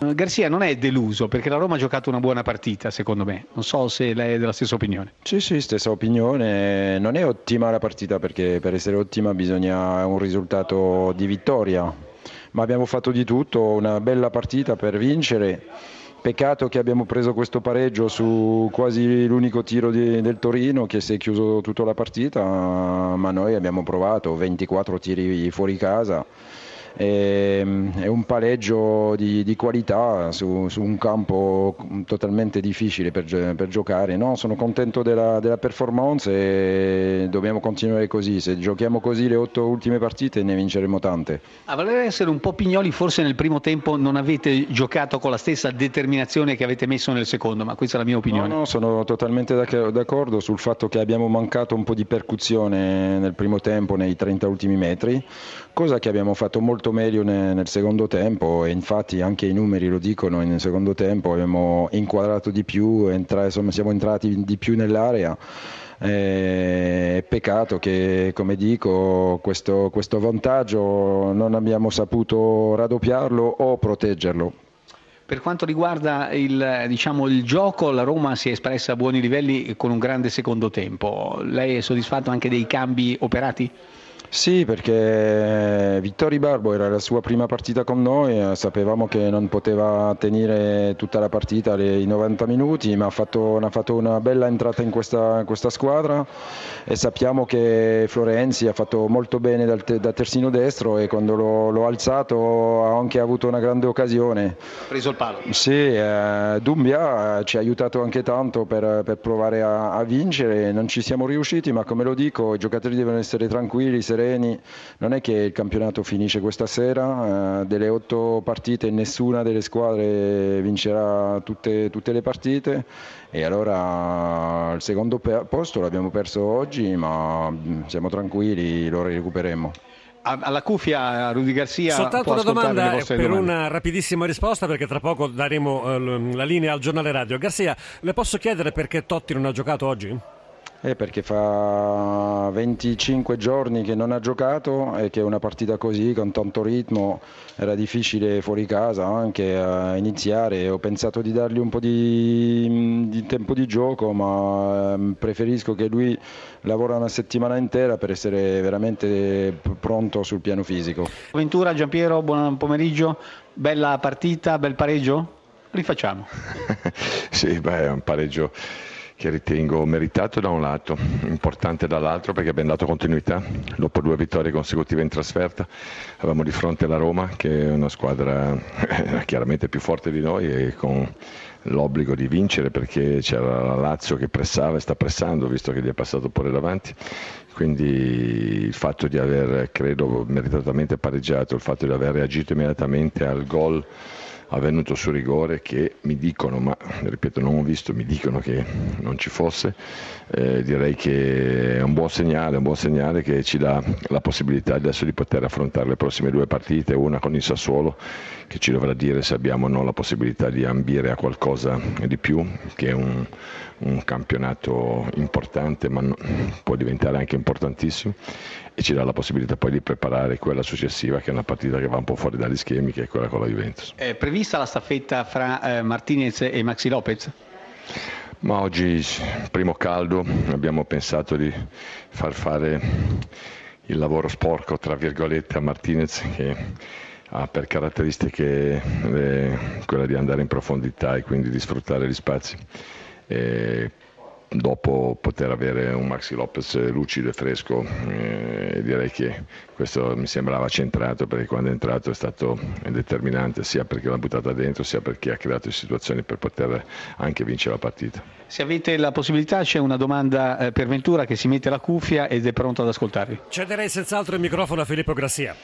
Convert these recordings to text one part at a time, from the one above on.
Eh, Garcia non è deluso perché la Roma ha giocato una buona partita, secondo me. Non so se lei è della stessa opinione. Sì, sì, stessa opinione. Non è ottima la partita perché per essere ottima bisogna un risultato di vittoria, ma abbiamo fatto di tutto, una bella partita per vincere. Peccato che abbiamo preso questo pareggio su quasi l'unico tiro di- del Torino che si è chiuso tutta la partita, ma noi abbiamo provato 24 tiri fuori casa. E, è un pareggio di, di qualità su, su un campo totalmente difficile per, per giocare. No, sono contento della, della performance e dobbiamo continuare così. Se giochiamo così le otto ultime partite ne vinceremo tante. A voler essere un po' pignoli, forse nel primo tempo non avete giocato con la stessa determinazione che avete messo nel secondo, ma questa è la mia opinione. No, no, sono totalmente d'ac- d'accordo sul fatto che abbiamo mancato un po' di percussione nel primo tempo, nei 30 ultimi metri, cosa che abbiamo fatto molto meglio ne- nel secondo tempo e infatti anche i numeri lo dicono, nel secondo tempo abbiamo inquadrato di più, entra- insomma, siamo entrati di più nell'area. Eh, peccato che, come dico, questo, questo vantaggio non abbiamo saputo raddoppiarlo o proteggerlo. Per quanto riguarda il, diciamo, il gioco, la Roma si è espressa a buoni livelli con un grande secondo tempo. Lei è soddisfatto anche dei cambi operati? Sì, perché Vittori Barbo era la sua prima partita con noi, eh, sapevamo che non poteva tenere tutta la partita i 90 minuti, ma ha fatto, ha fatto una bella entrata in questa, in questa squadra e sappiamo che Florenzi ha fatto molto bene dal da terzino destro e quando l'ho, l'ho alzato ha anche avuto una grande occasione. Ha preso il palo. Sì, eh, Dumbia eh, ci ha aiutato anche tanto per, per provare a, a vincere, non ci siamo riusciti, ma come lo dico, i giocatori devono essere tranquilli, sereni, non è che il campionato finisce questa sera, eh, delle otto partite nessuna delle squadre vincerà tutte, tutte le partite e allora il secondo posto l'abbiamo perso oggi, ma mm, siamo tranquilli, lo recupereremo. Alla cuffia Rudy Garcia Soltanto una domanda per domande. una rapidissima risposta perché tra poco daremo eh, la linea al giornale radio. Garcia, le posso chiedere perché Totti non ha giocato oggi? Eh, perché fa 25 giorni che non ha giocato e che una partita così con tanto ritmo era difficile fuori casa anche a iniziare. Ho pensato di dargli un po' di, di tempo di gioco, ma ehm, preferisco che lui lavora una settimana intera per essere veramente pronto sul piano fisico. Ventura, Giampiero, buon pomeriggio. Bella partita, bel pareggio? Rifacciamo. Sì, beh, è un pareggio che ritengo meritato da un lato, importante dall'altro perché abbiamo dato continuità. Dopo due vittorie consecutive in trasferta avevamo di fronte la Roma che è una squadra chiaramente più forte di noi e con l'obbligo di vincere perché c'era la Lazio che pressava e sta pressando visto che gli è passato pure davanti. Quindi il fatto di aver, credo, meritatamente pareggiato, il fatto di aver reagito immediatamente al gol avvenuto su rigore che mi dicono, ma ripeto non ho visto, mi dicono che non ci fosse, eh, direi che è un buon segnale, un buon segnale che ci dà la possibilità adesso di poter affrontare le prossime due partite, una con il Sassuolo che ci dovrà dire se abbiamo o no la possibilità di ambire a qualcosa di più, che è un, un campionato importante ma può diventare anche importantissimo e ci dà la possibilità poi di preparare quella successiva che è una partita che va un po' fuori dagli schemi che è quella con la Juventus. È prevista la staffetta fra eh, Martinez e Maxi Lopez? Ma oggi, primo caldo, abbiamo pensato di far fare il lavoro sporco, tra virgolette, a Martinez che ha per caratteristiche eh, quella di andare in profondità e quindi di sfruttare gli spazi. E dopo poter avere un Maxi Lopez lucido e fresco, eh, direi che questo mi sembrava centrato perché quando è entrato è stato determinante sia perché l'ha buttata dentro sia perché ha creato situazioni per poter anche vincere la partita. Se avete la possibilità c'è una domanda eh, per Ventura che si mette la cuffia ed è pronto ad ascoltarvi. Cederei senz'altro il microfono a Filippo Grassia.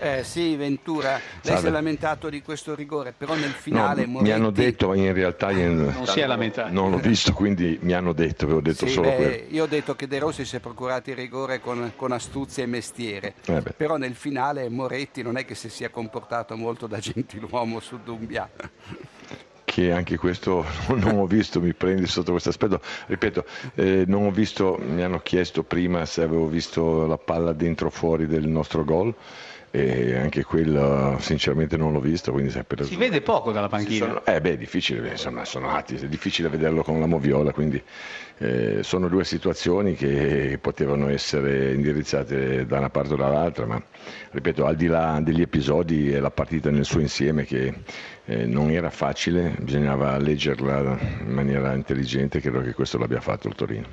Eh, sì, Ventura, lei Salve. si è lamentato di questo rigore, però nel finale No, Moretti... mi hanno detto, ma in realtà io Non si è lamentato. non l'ho visto, quindi mi hanno detto, avevo detto Sì, solo beh, quello. io ho detto che De Rossi si è procurato il rigore con, con astuzia e mestiere, Eh però nel finale Moretti non è che si sia comportato molto da gentiluomo su Dumbia. Che anche questo non ho visto, mi prendi sotto questo aspetto. Ripeto, eh, non ho visto, mi hanno chiesto prima se avevo visto la palla dentro o fuori del nostro gol e anche quello sinceramente non l'ho visto, quindi sai, per Si vede poco dalla panchina. sono- eh beh, è difficile, insomma, sono atti, è difficile vederlo con la moviola, quindi eh, sono due situazioni che potevano essere indirizzate da una parte o dall'altra, ma ripeto, al di là degli episodi è la partita nel suo insieme che eh, non era facile, bisognava leggerla in maniera intelligente, credo che questo l'abbia fatto il Torino.